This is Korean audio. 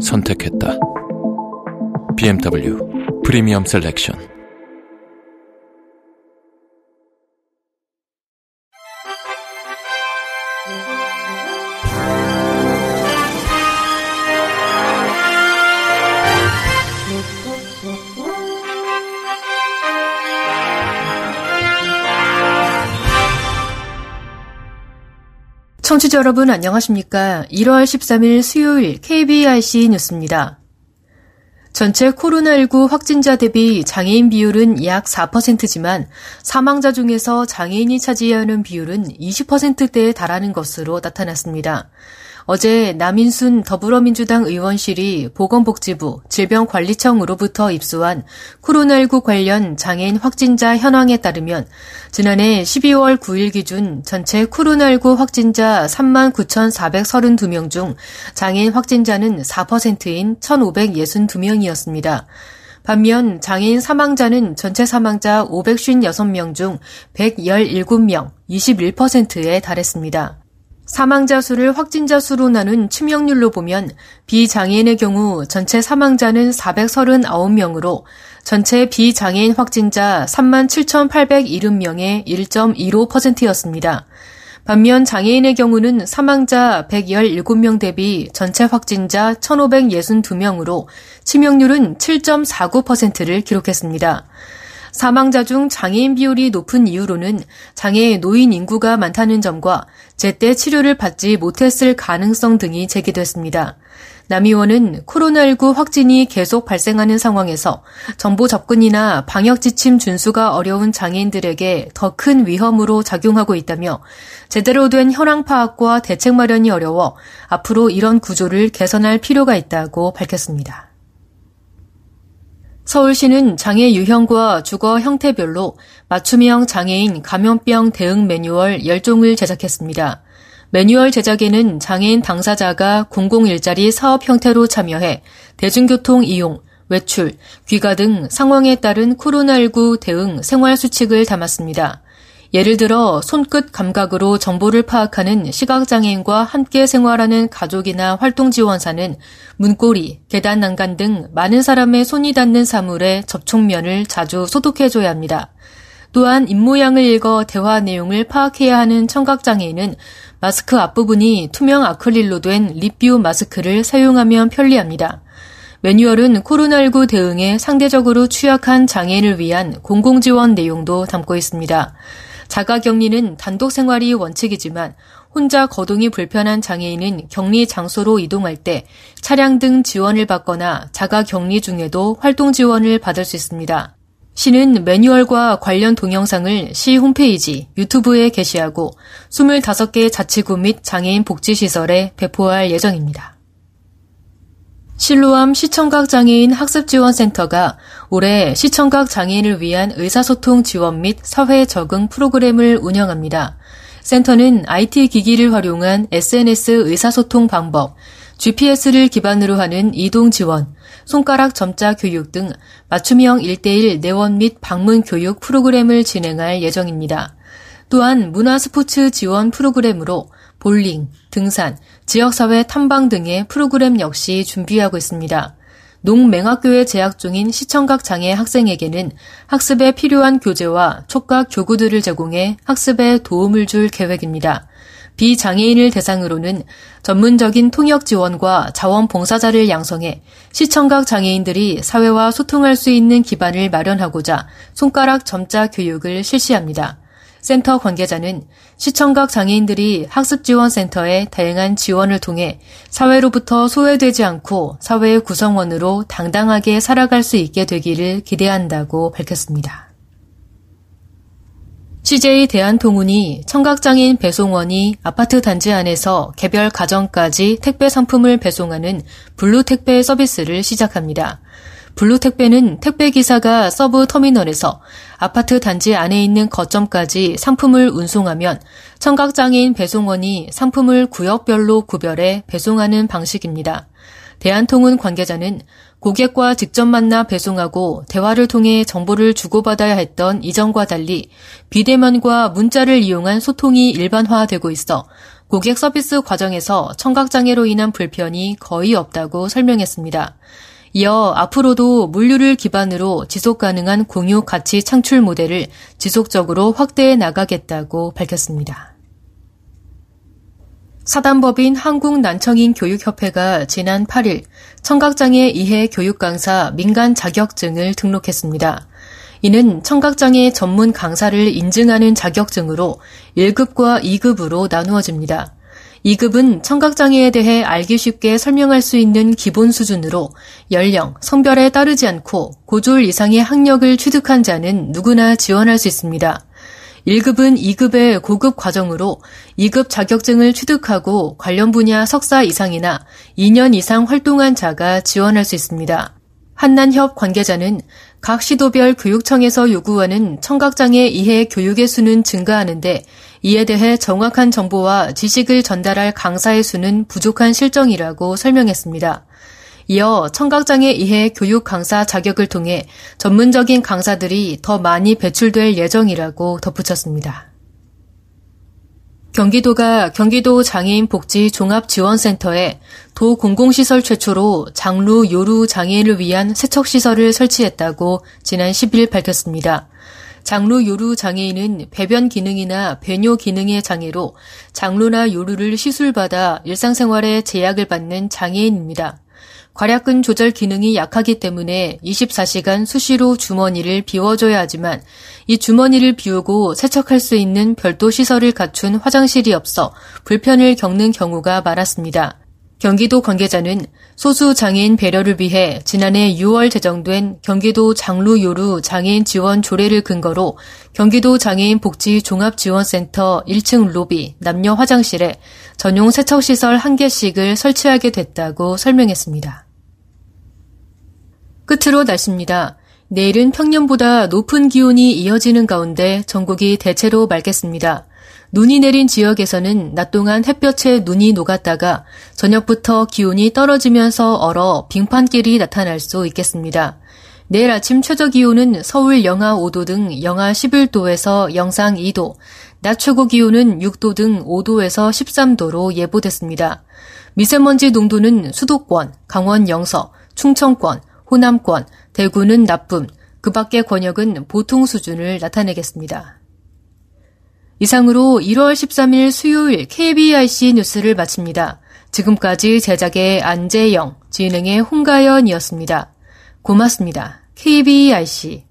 선택했다. BMW 프리미엄 셀렉션 청취자 여러분 안녕하십니까? 1월 13일 수요일 KBIC 뉴스입니다. 전체 코로나19 확진자 대비 장애인 비율은 약 4%지만 사망자 중에서 장애인이 차지하는 비율은 20%대에 달하는 것으로 나타났습니다. 어제 남인순 더불어민주당 의원실이 보건복지부 질병관리청으로부터 입수한 코로나19 관련 장애인 확진자 현황에 따르면 지난해 12월 9일 기준 전체 코로나19 확진자 39,432명 중 장애인 확진자는 4%인 1,562명이었습니다. 반면 장애인 사망자는 전체 사망자 556명 중 117명, 21%에 달했습니다. 사망자 수를 확진자 수로 나눈 치명률로 보면 비장애인의 경우 전체 사망자는 439명으로 전체 비장애인 확진자 37,870명의 1.15%였습니다. 반면 장애인의 경우는 사망자 117명 대비 전체 확진자 1,562명으로 치명률은 7.49%를 기록했습니다. 사망자 중 장애인 비율이 높은 이유로는 장애 노인 인구가 많다는 점과 제때 치료를 받지 못했을 가능성 등이 제기됐습니다. 남 의원은 코로나19 확진이 계속 발생하는 상황에서 정보 접근이나 방역 지침 준수가 어려운 장애인들에게 더 큰 위험으로 작용하고 있다며 제대로 된 현황 파악과 대책 마련이 어려워 앞으로 이런 구조를 개선할 필요가 있다고 밝혔습니다. 서울시는 장애 유형과 주거 형태별로 맞춤형 장애인 감염병 대응 매뉴얼 10종을 제작했습니다. 매뉴얼 제작에는 장애인 당사자가 공공일자리 사업 형태로 참여해 대중교통 이용, 외출, 귀가 등 상황에 따른 코로나19 대응 생활 수칙을 담았습니다. 예를 들어 손끝 감각으로 정보를 파악하는 시각장애인과 함께 생활하는 가족이나 활동지원사는 문고리, 계단 난간 등 많은 사람의 손이 닿는 사물의 접촉면을 자주 소독해줘야 합니다. 또한 입모양을 읽어 대화 내용을 파악해야 하는 청각장애인은 마스크 앞부분이 투명 아크릴로 된 립뷰 마스크를 사용하면 편리합니다. 매뉴얼은 코로나19 대응에 상대적으로 취약한 장애인을 위한 공공지원 내용도 담고 있습니다. 자가 격리는 단독 생활이 원칙이지만 혼자 거동이 불편한 장애인은 격리 장소로 이동할 때 차량 등 지원을 받거나 자가 격리 중에도 활동 지원을 받을 수 있습니다. 시는 매뉴얼과 관련 동영상을 시 홈페이지, 유튜브에 게시하고 25개 자치구 및 장애인 복지시설에 배포할 예정입니다. 실로암 시청각 장애인 학습지원센터가 올해 시청각 장애인을 위한 의사소통 지원 및 사회 적응 프로그램을 운영합니다. 센터는 IT 기기를 활용한 SNS 의사소통 방법, GPS를 기반으로 하는 이동 지원, 손가락 점자 교육 등 맞춤형 1대1 내원 및 방문 교육 프로그램을 진행할 예정입니다. 또한 문화 스포츠 지원 프로그램으로 볼링, 등산, 지역사회 탐방 등의 프로그램 역시 준비하고 있습니다. 농맹학교에 재학 중인 시청각 장애 학생에게는 학습에 필요한 교재와 촉각 교구들을 제공해 학습에 도움을 줄 계획입니다. 비장애인을 대상으로는 전문적인 통역 지원과 자원 봉사자를 양성해 시청각 장애인들이 사회와 소통할 수 있는 기반을 마련하고자 손가락 점자 교육을 실시합니다. 센터 관계자는 시청각 장애인들이 학습지원센터의 다양한 지원을 통해 사회로부터 소외되지 않고 사회의 구성원으로 당당하게 살아갈 수 있게 되기를 기대한다고 밝혔습니다. CJ 대한통운이 청각장애인 배송원이 아파트 단지 안에서 개별 가정까지 택배 상품을 배송하는 블루 택배 서비스를 시작합니다. 블루 택배는 택배 기사가 서브 터미널에서 아파트 단지 안에 있는 거점까지 상품을 운송하면 청각장애인 배송원이 상품을 구역별로 구별해 배송하는 방식입니다. 대한통운 관계자는 고객과 직접 만나 배송하고 대화를 통해 정보를 주고받아야 했던 이전과 달리 비대면과 문자를 이용한 소통이 일반화되고 있어 고객 서비스 과정에서 청각장애로 인한 불편이 거의 없다고 설명했습니다. 이어 앞으로도 물류를 기반으로 지속 가능한 공유 가치 창출 모델을 지속적으로 확대해 나가겠다고 밝혔습니다. 사단법인 한국난청인 교육협회가 지난 8일 청각장애 이해 교육 강사 민간 자격증을 등록했습니다. 이는 청각장애 전문 강사를 인증하는 자격증으로 1급과 2급으로 나누어집니다. 2급은 청각장애에 대해 알기 쉽게 설명할 수 있는 기본 수준으로 연령, 성별에 따르지 않고 고졸 이상의 학력을 취득한 자는 누구나 지원할 수 있습니다. 1급은 2급의 고급 과정으로 2급 자격증을 취득하고 관련 분야 석사 이상이나 2년 이상 활동한 자가 지원할 수 있습니다. 한난협 관계자는 각 시도별 교육청에서 요구하는 청각장애 이해 교육의 수는 증가하는데 이에 대해 정확한 정보와 지식을 전달할 강사의 수는 부족한 실정이라고 설명했습니다. 이어 청각장애 이해 교육 강사 자격을 통해 전문적인 강사들이 더 많이 배출될 예정이라고 덧붙였습니다. 경기도가 경기도 장애인 복지 종합지원센터에 도 공공시설 최초로 장루 요루 장애인을 위한 세척시설을 설치했다고 지난 10일 밝혔습니다. 장루 요루 장애인은 배변 기능이나 배뇨 기능의 장애로 장루나 요루를 시술받아 일상생활에 제약을 받는 장애인입니다. 괄약근 조절 기능이 약하기 때문에 24시간 수시로 주머니를 비워줘야 하지만 이 주머니를 비우고 세척할 수 있는 별도 시설을 갖춘 화장실이 없어 불편을 겪는 경우가 많았습니다. 경기도 관계자는 소수 장애인 배려를 위해 지난해 6월 제정된 경기도 장루요루 장애인 지원 조례를 근거로 경기도 장애인 복지 종합지원센터 1층 로비 남녀 화장실에 전용 세척시설 1개씩을 설치하게 됐다고 설명했습니다. 끝으로 날씨입니다. 내일은 평년보다 높은 기온이 이어지는 가운데 전국이 대체로 맑겠습니다. 눈이 내린 지역에서는 낮 동안 햇볕에 눈이 녹았다가 저녁부터 기온이 떨어지면서 얼어 빙판길이 나타날 수 있겠습니다. 내일 아침 최저 기온은 서울 영하 5도 등 영하 11도에서 영상 2도, 낮 최고 기온은 6도 등 5도에서 13도로 예보됐습니다. 미세먼지 농도는 수도권, 강원 영서, 충청권, 호남권, 대구는 나쁨, 그 밖의 권역은 보통 수준을 나타내겠습니다. 이상으로 1월 13일 수요일 KBIC 뉴스를 마칩니다. 지금까지 제작의 안재영, 진행의 홍가연이었습니다. 고맙습니다. KBIC